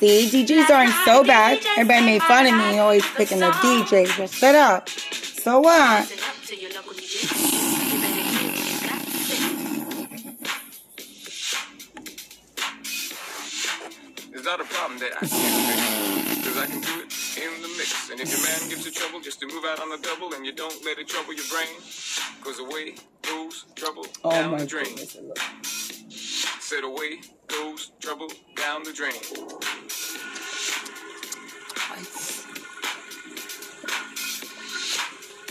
See, DJs aren't so bad. Everybody made fun of me always picking the DJ. Just shut up. So what? It's not a problem that I can't fix. Cause I can do it in the mix. And if your man gives you trouble just to move out on the double and you don't let it trouble your brain, cause away goes trouble Oh down my the drain. goodness. Said away goes trouble down the drain.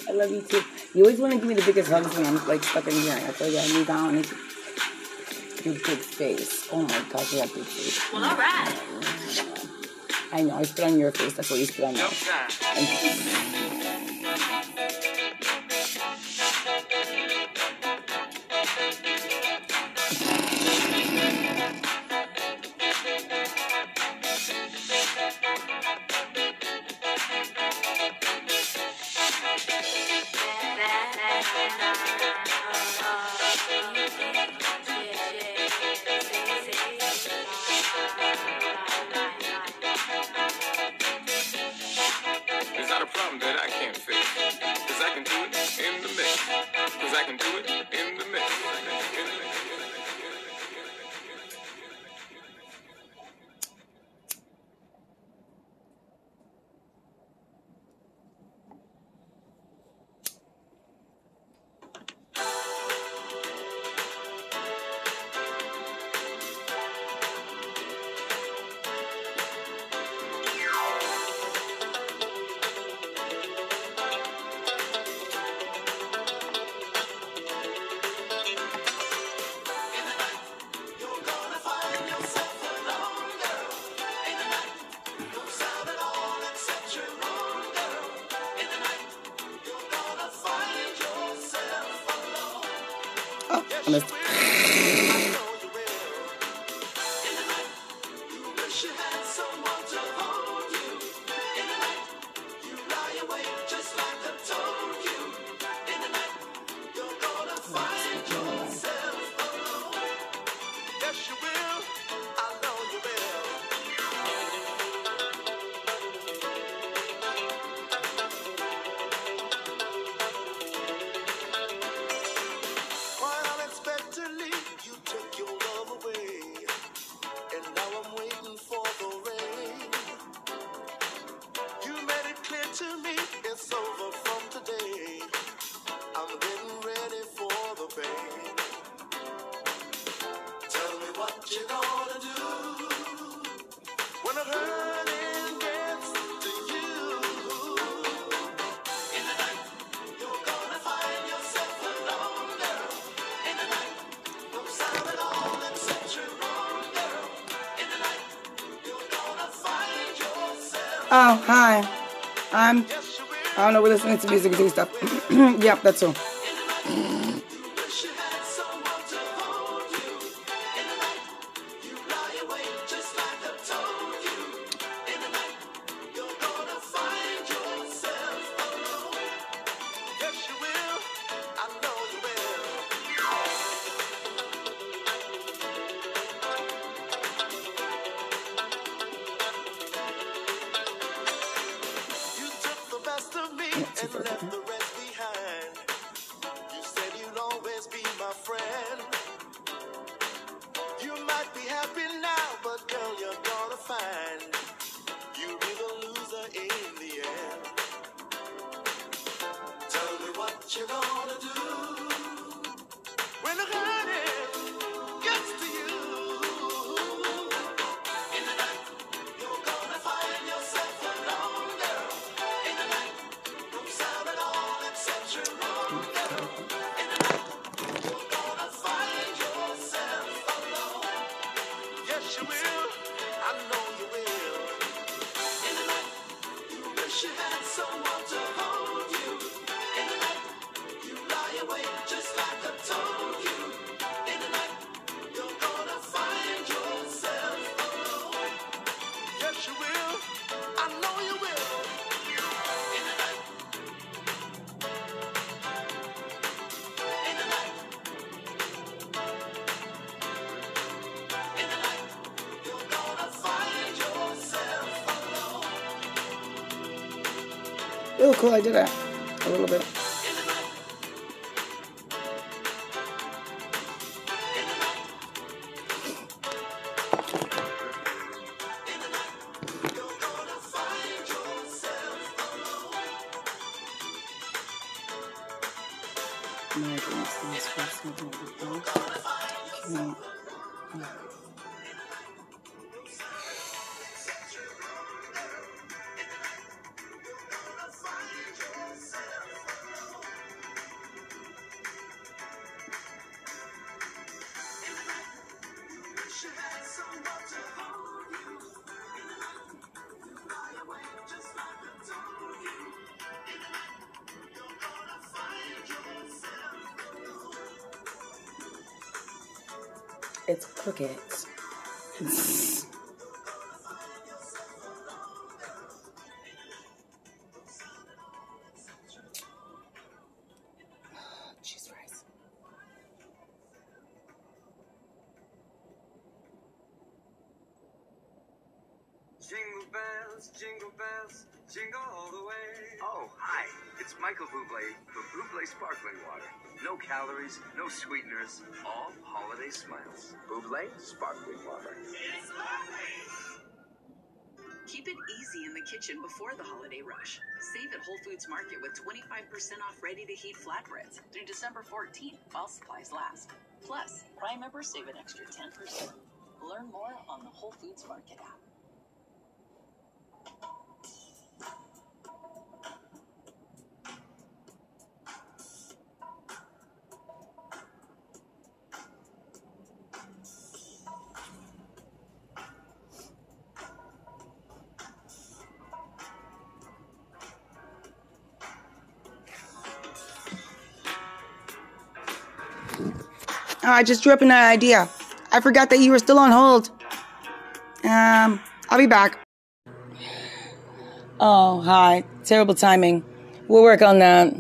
I love you too. You always want to give me the biggest hugs when I'm like stuck in here. I feel like I need down and your big face. Oh my gosh, you have big face. Well, all right. I know. I spit on your face. That's what you spit on Jump mine. Oh, hi. I'm. I don't know. We're listening to music and doing stuff. yep, that's all. Cool. I did it. A little bit. All holiday smiles. Bublé Sparkling Water. Keep it easy in the kitchen before the holiday rush. Save at Whole Foods Market with 25% off ready to heat flatbreads through December 14th while supplies last. Plus, Prime members save an extra 10%. Learn more on the Whole Foods Market app. I just drew up an idea. I forgot that you were still on hold. Um, I'll be back. Oh, hi. Terrible timing. We'll work on that.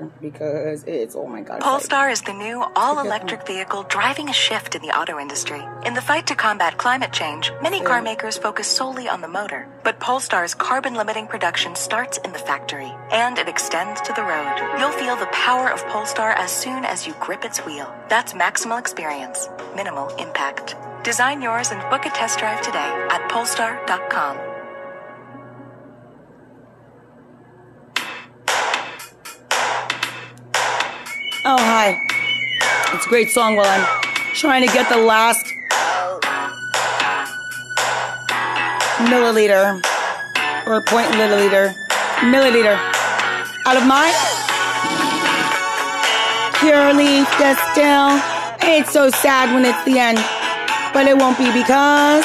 Top of the heater because it's oh my god. it's like- Polestar is the new all electric vehicle driving a shift in the auto industry. In the fight to combat climate change, many car makers focus solely on the motor. But Polestar's carbon limiting production starts in the factory and it extends to the road. You'll feel the power of Polestar as soon as you grip its wheel. That's maximal experience, minimal impact. Design yours and book a test drive today at polestar.com. great song while I'm trying to get the last milliliter or point milliliter milliliter out of my pure leaf distill. It's so sad when it's the end, but it won't be because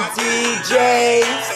DJs.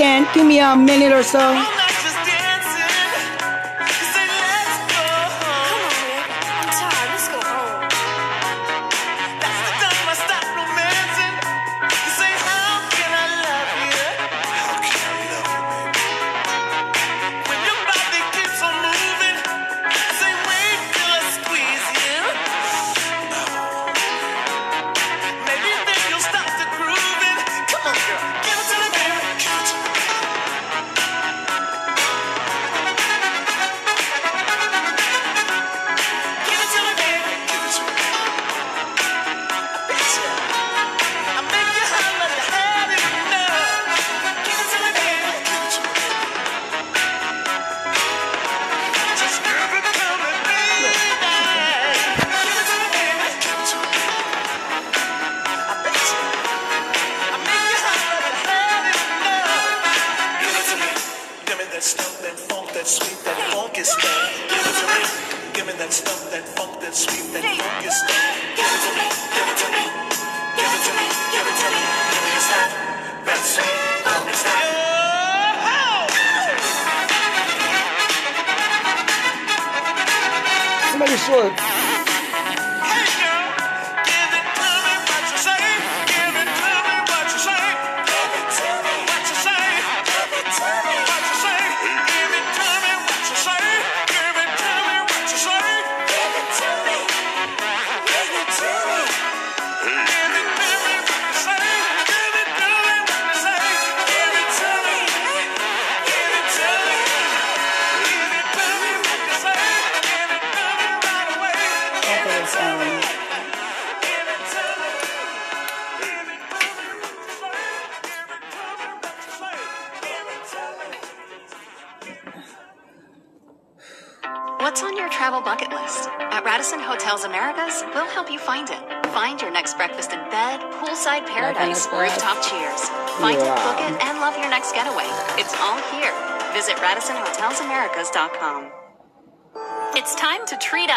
Give me a minute or so.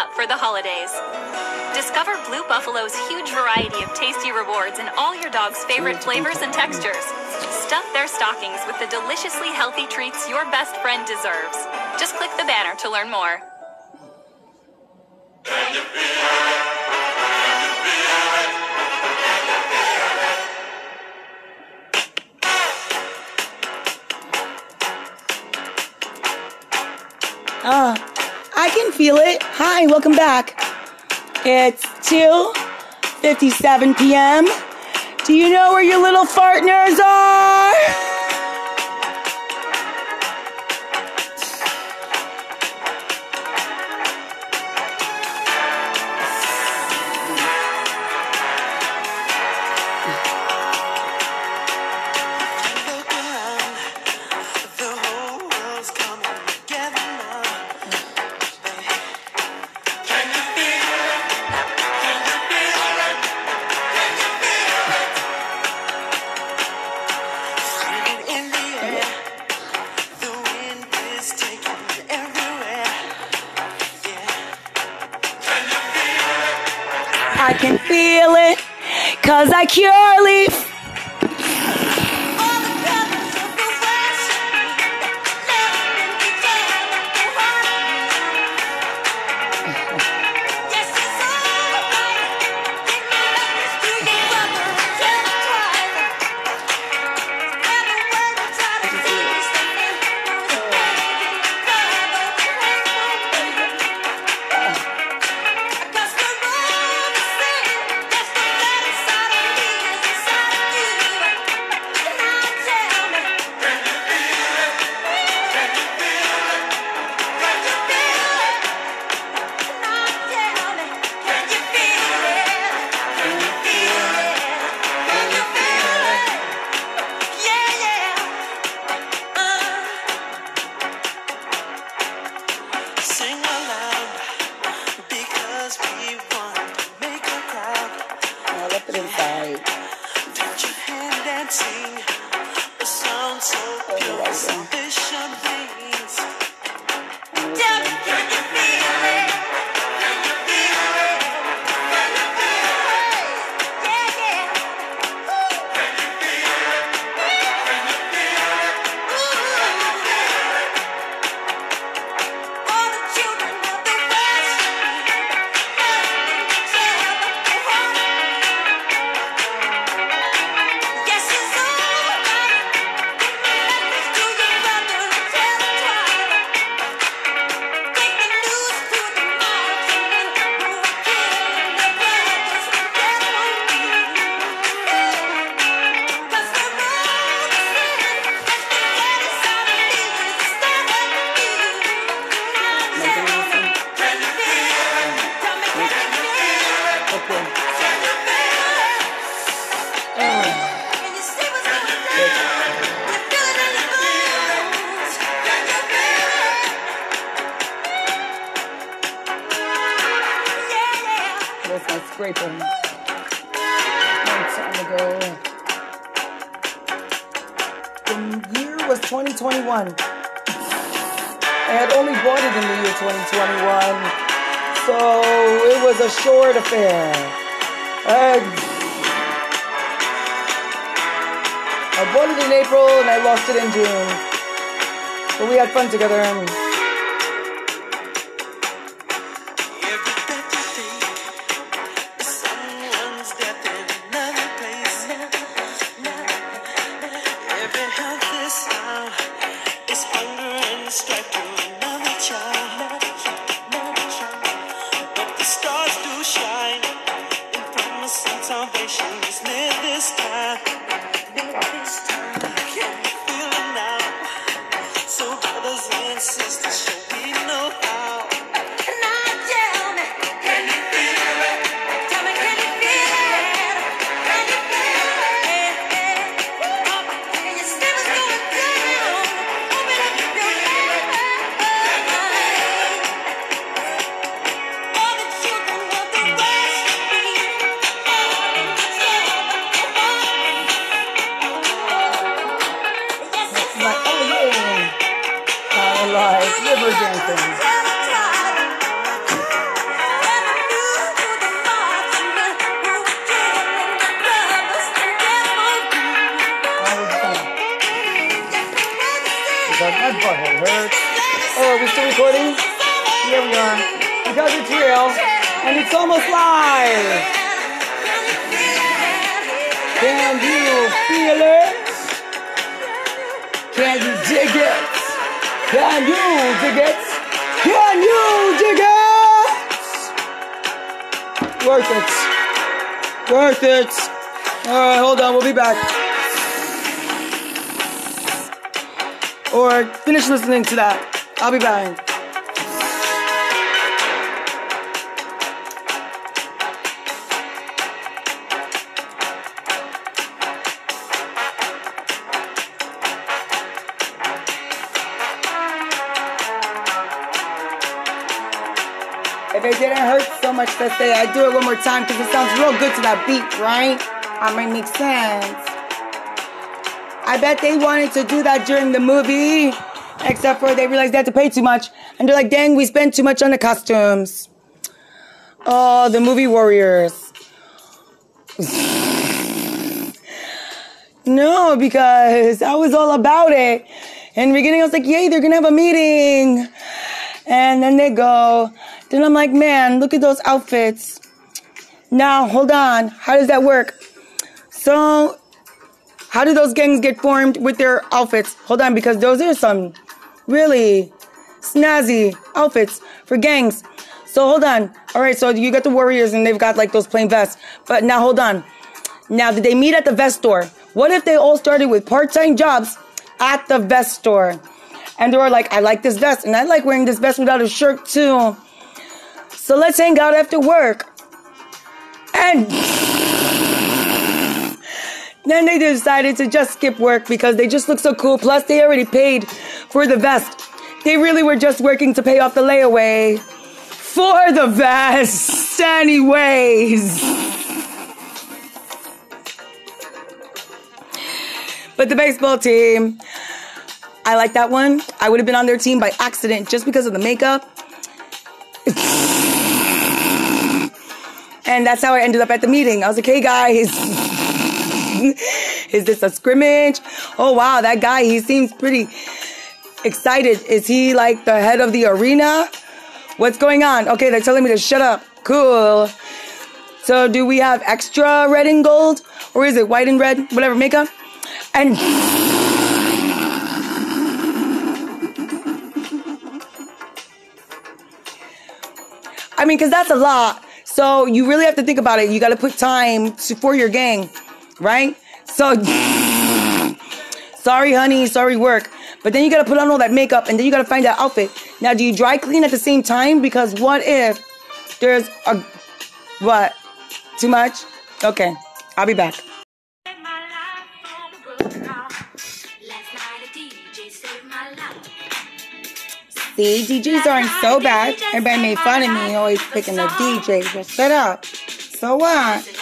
up for the holidays. Discover Blue Buffalo's huge variety of tasty rewards in all your dog's favorite flavors and textures. Stuff their stockings with the deliciously healthy treats your best friend deserves. Just click the banner to learn more. Ah can feel it. Hi, welcome back. It's 2:57 p.m. Do you know where your little fartners are? Scraping. Long time ago. The year was 2021. I had only bought it in the year 2021. So it was a short affair. And I bought it in April and I lost it in June. But we had fun together. Butthole hurts. Oh, are we still recording? Here we are. Because it's real. And it's almost live. Can you feel it? Can you dig it? Can you dig it? Can you dig it? Worth it. Worth it. Alright, hold on, we'll be back. Or finish listening to that. I'll be back. If it didn't hurt so much to say, I do it one more time because it sounds real good to that beat, right? I might make sense. I bet they wanted to do that during the movie, except for they realized they had to pay too much. And they're like, dang, we spent too much on the costumes. Oh, the movie warriors. no, because I was all about it. In the beginning, I was like, yay, they're gonna have a meeting. And then they go. Then I'm like, man, look at those outfits. Now, hold on. How does that work? So, how do those gangs get formed with their outfits? Hold on, because those are some really snazzy outfits for gangs. So hold on. All right, so you got the warriors and they've got like those plain vests. But now hold on. Now, did they meet at the vest store? What if they all started with part-time jobs at the vest store? And they were like, I like this vest and I like wearing this vest without a shirt too. So let's hang out after work. And then they decided to just skip work because they just look so cool. Plus, they already paid for the vest. They really were just working to pay off the layaway for the vest, anyways. But the baseball team, I like that one. I would have been on their team by accident just because of the makeup. and that's how I ended up at the meeting. I was like, hey guys, is this a scrimmage? Oh wow, that guy, he seems pretty excited. Is he like the head of the arena? What's going on? Okay, they're telling me to shut up. Cool. So do we have extra red and gold? Or is it white and red? Whatever, makeup? And I mean, because that's a lot. So you really have to think about it. You got to put time to, for your gang, right? So, sorry, honey, sorry, work. But then you got to put on all that makeup and then you got to find that outfit. Now, do you dry clean at the same time? Because what if there's a, what? Too much? Okay, I'll be back. See, DJs aren't so bad. Everybody made fun of me always picking the DJ. Well, shut up. So what?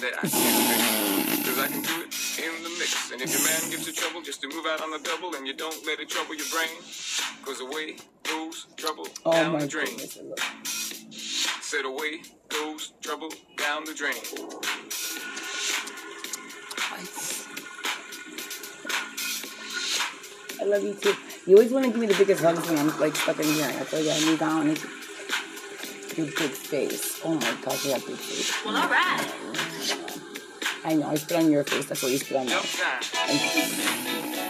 Not a problem that I can't fix. Cause I can do it in the mix. And if your man gives you trouble just to move out on the double and you don't let it trouble your brain, cause away goes trouble Oh down my the drain. goodness. Said away goes trouble down the drain. I love you too. You always want to give me the biggest hugs when I'm like stuck in here. I feel like I knee down and your big face. Oh my gosh, you have big face. Well, all right. I know, I spit on your face. That's what you spit on mine. Time.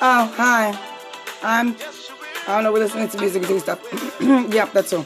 Oh, hi. I'm. I don't know. We're listening to music and doing stuff. yep, that's all.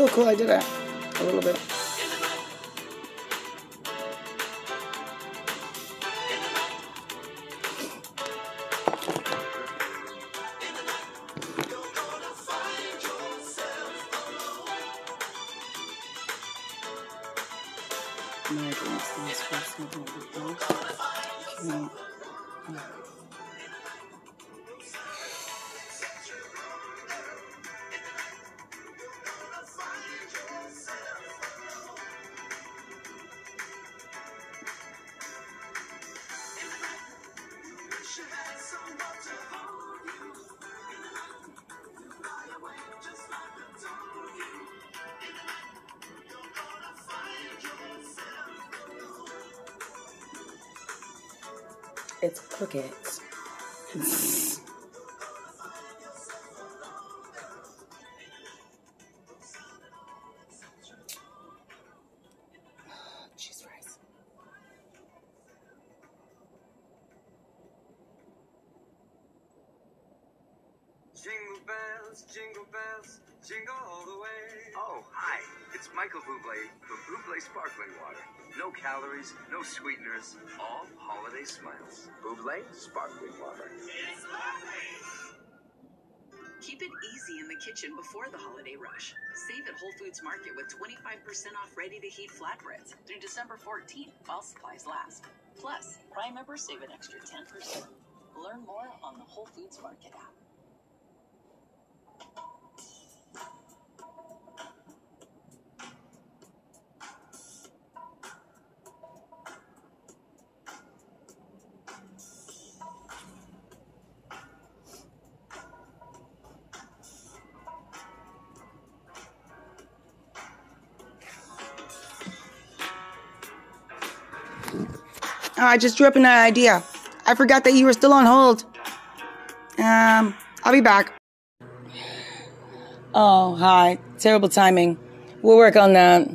Ew, cool. I did it a little bit. Calories, no sweeteners, all holiday smiles. bubly Sparkling Water. Keep it easy in the kitchen before the holiday rush. Save at Whole Foods Market with 25% off ready to heat flatbreads through December 14th while supplies last. Plus, Prime members save an extra 10%. Learn more on the Whole Foods Market app. I just drew up an idea. I forgot that you were still on hold. Um, I'll be back. Oh, hi. Terrible timing. We'll work on that.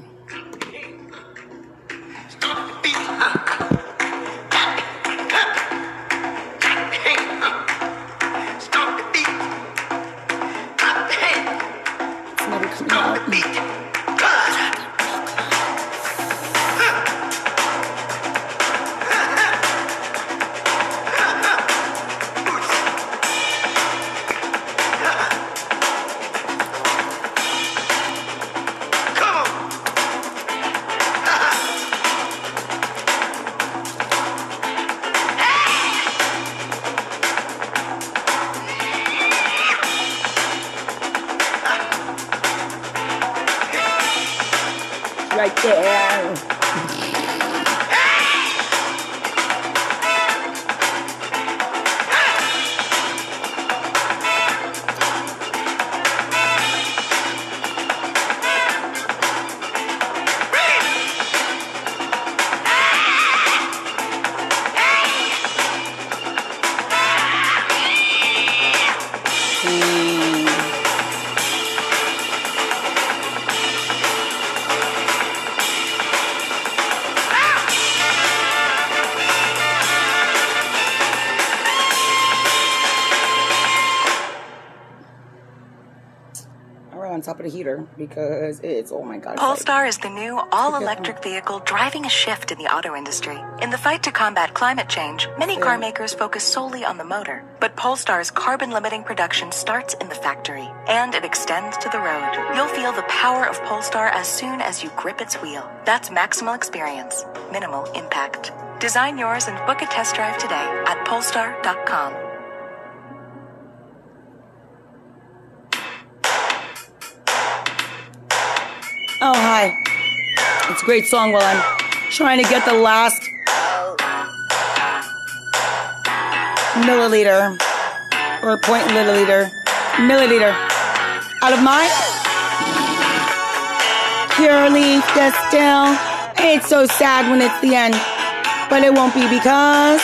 Run on top of the heater because it's oh my god. it's like- Polestar is the new all electric vehicle driving a shift in the auto industry. In the fight to combat climate change, many car makers focus solely on the motor. But Polestar's carbon limiting production starts in the factory and it extends to the road. You'll feel the power of Polestar as soon as you grip its wheel. That's maximal experience, minimal impact. Design yours and book a test drive today at polestar.com. Oh hi. It's a great song while I'm trying to get the last milliliter or point milliliter milliliter out of my pure leaf distill. It's so sad when it's the end, but it won't be because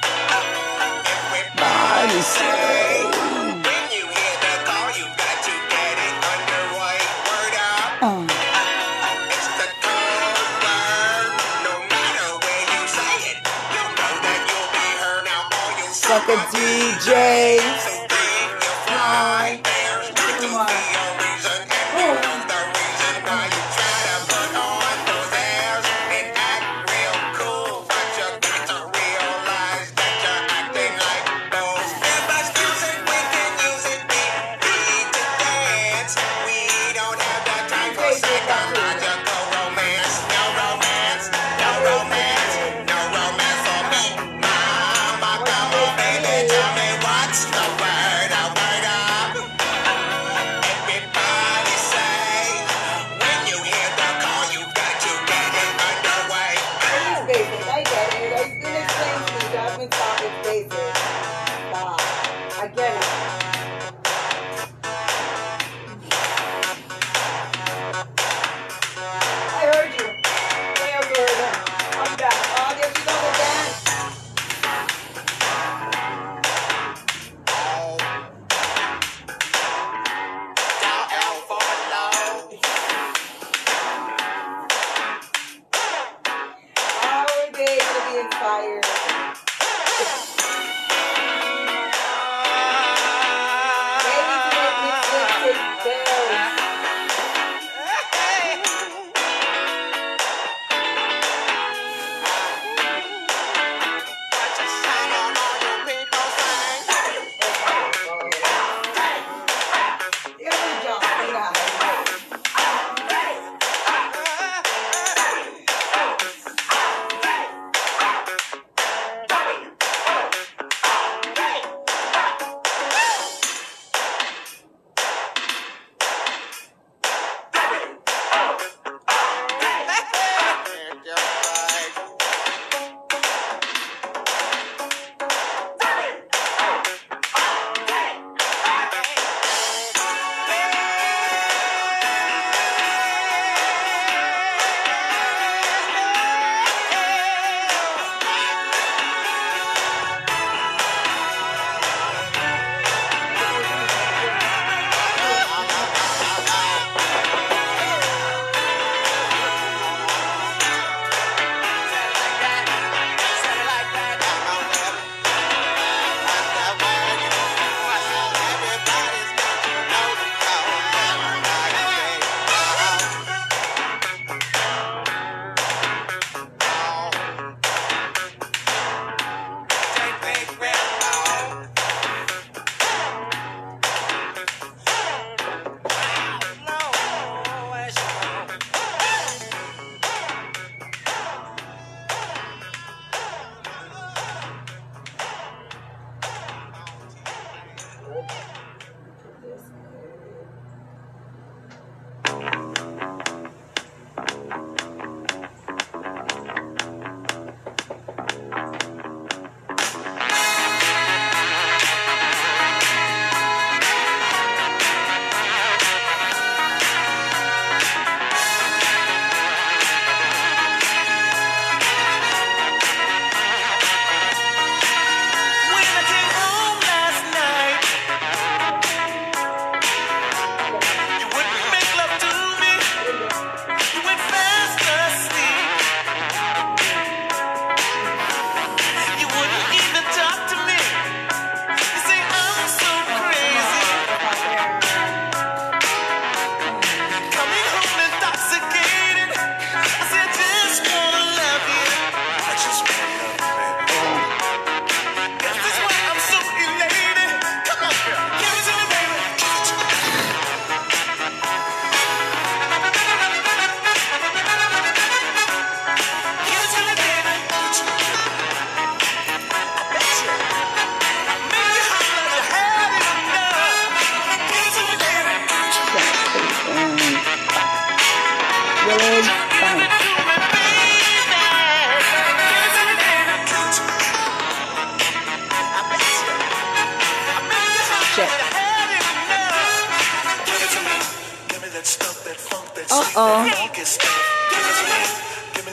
Sucker DJs. Fly.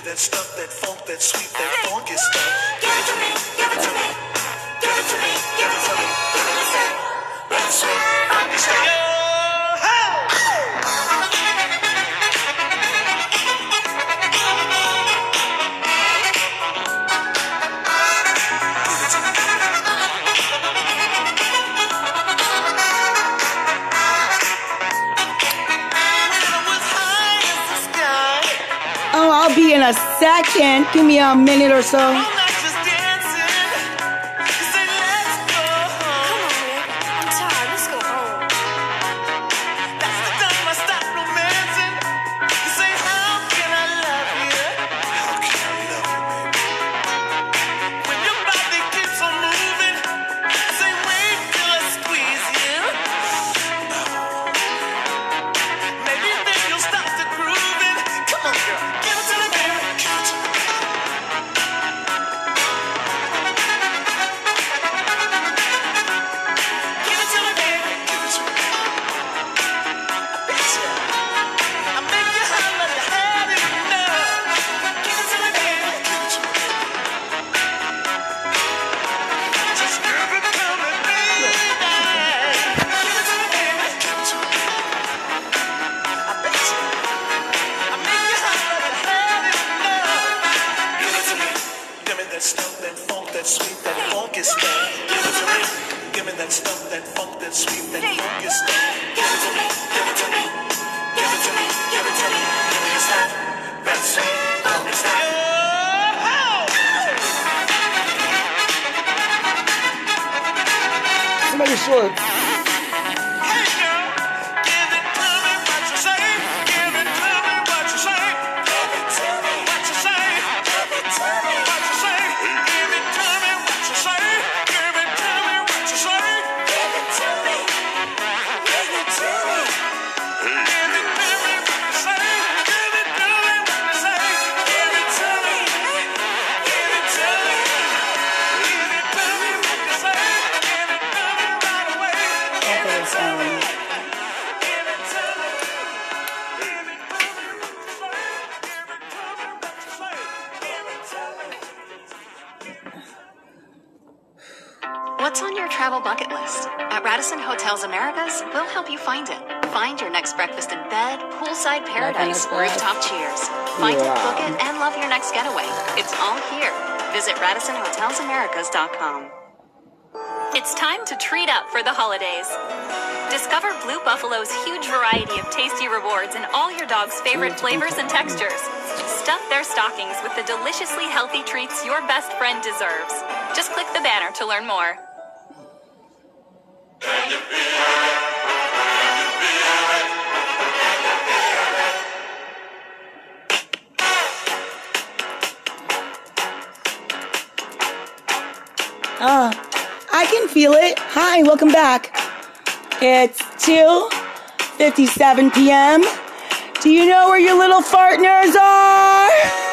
That stuff, that funk, that sweet, that funky stuff. Second. Give me a minute or so. Rooftop cheers. Find it, book it, and love your next getaway. It's all here. Visit RadissonHotelsAmericas.com. It's time to treat up for the holidays. Discover Blue Buffalo's huge variety of tasty rewards and all your dog's favorite flavors and textures. Stuff their stockings with the deliciously healthy treats your best friend deserves. Just click the banner to learn more. Ah, I can feel it. Hi, welcome back. It's 2:57 p.m. Do you know where your little partners are?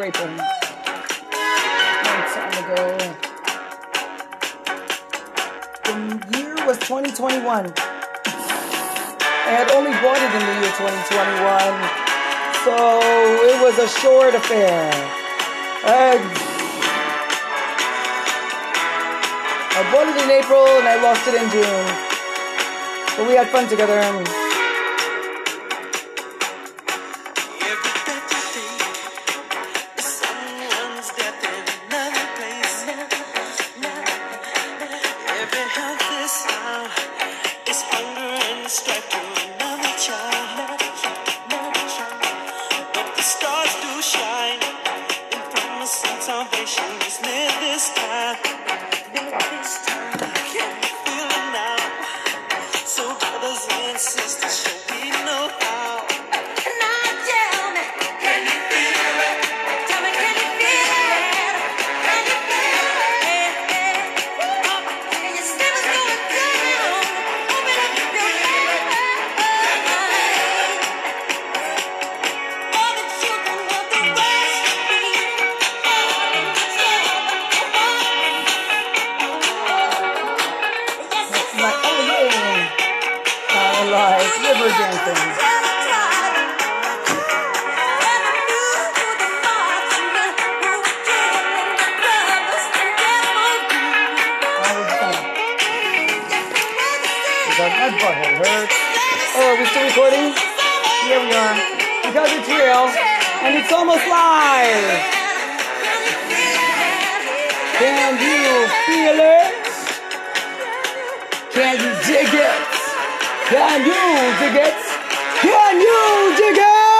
Scraping. Long ago. The year was 2021. I had only bought it in the year 2021. So it was a short affair. I, I bought it in April and I lost it in June. But we had fun together. Butthole hurts. Oh, are we still recording? Yeah, we are. Because it's real and it's almost live. Can you feel it? Can you dig it? Can you dig it? Can you dig it?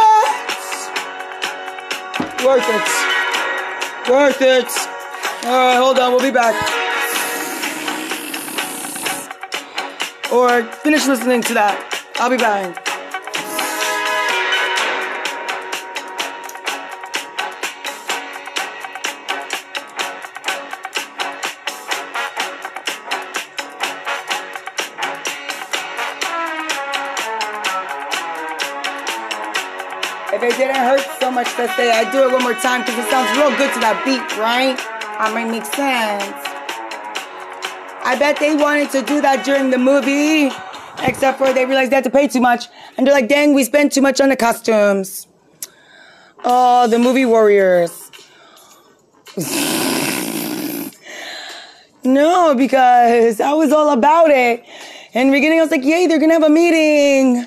Worth it. Worth it. All right, hold on. We'll be back. Or finish listening to that. I'll be back. If it didn't hurt so much to say, I do it one more time because it sounds real good to that beat, right? I might make sense. I bet they wanted to do that during the movie, except for they realized they had to pay too much. And they're like, dang, we spent too much on the costumes. Oh, the movie warriors. no, because I was all about it. In the beginning, I was like, yay, they're gonna have a meeting.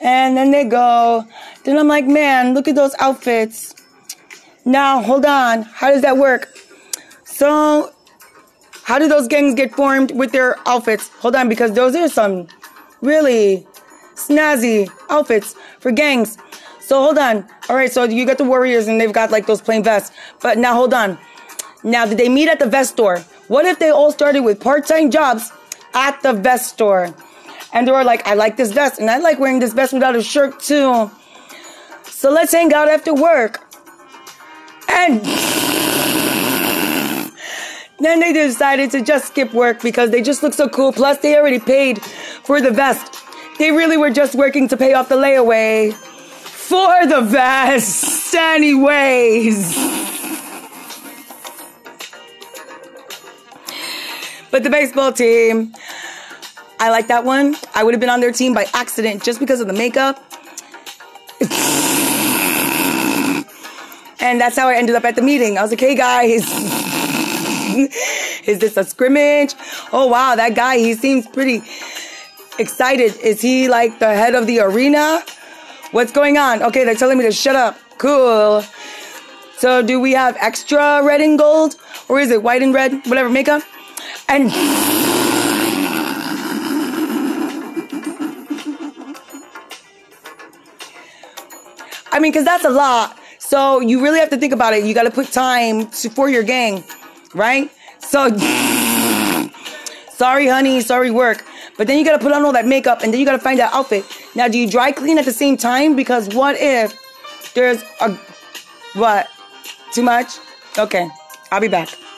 And then they go. Then I'm like, man, look at those outfits. Now, hold on. How does that work? So, how do those gangs get formed with their outfits? Hold on, because those are some really snazzy outfits for gangs. So hold on. All right, so you got the warriors and they've got like those plain vests. But now hold on. Now, did they meet at the vest store? What if they all started with part-time jobs at the vest store? And they were like, I like this vest and I like wearing this vest without a shirt too. So let's hang out after work. And then they decided to just skip work because they just look so cool. Plus, they already paid for the vest. They really were just working to pay off the layaway for the vest, anyways. But the baseball team I like that one. I would have been on their team by accident just because of the makeup. And that's how I ended up at the meeting. I was like, hey guys, is this a scrimmage? Oh wow, that guy, he seems pretty excited. Is he like the head of the arena? What's going on? Okay, they're telling me to shut up. Cool. So do we have extra red and gold? Or is it white and red? Whatever, makeup? And I mean, because that's a lot. So you really have to think about it. You got to put time to, for your gang, right? So, sorry, honey, sorry, work. But then you got to put on all that makeup and then you got to find that outfit. Now, do you dry clean at the same time? Because what if there's a, what? Too much? Okay, I'll be back.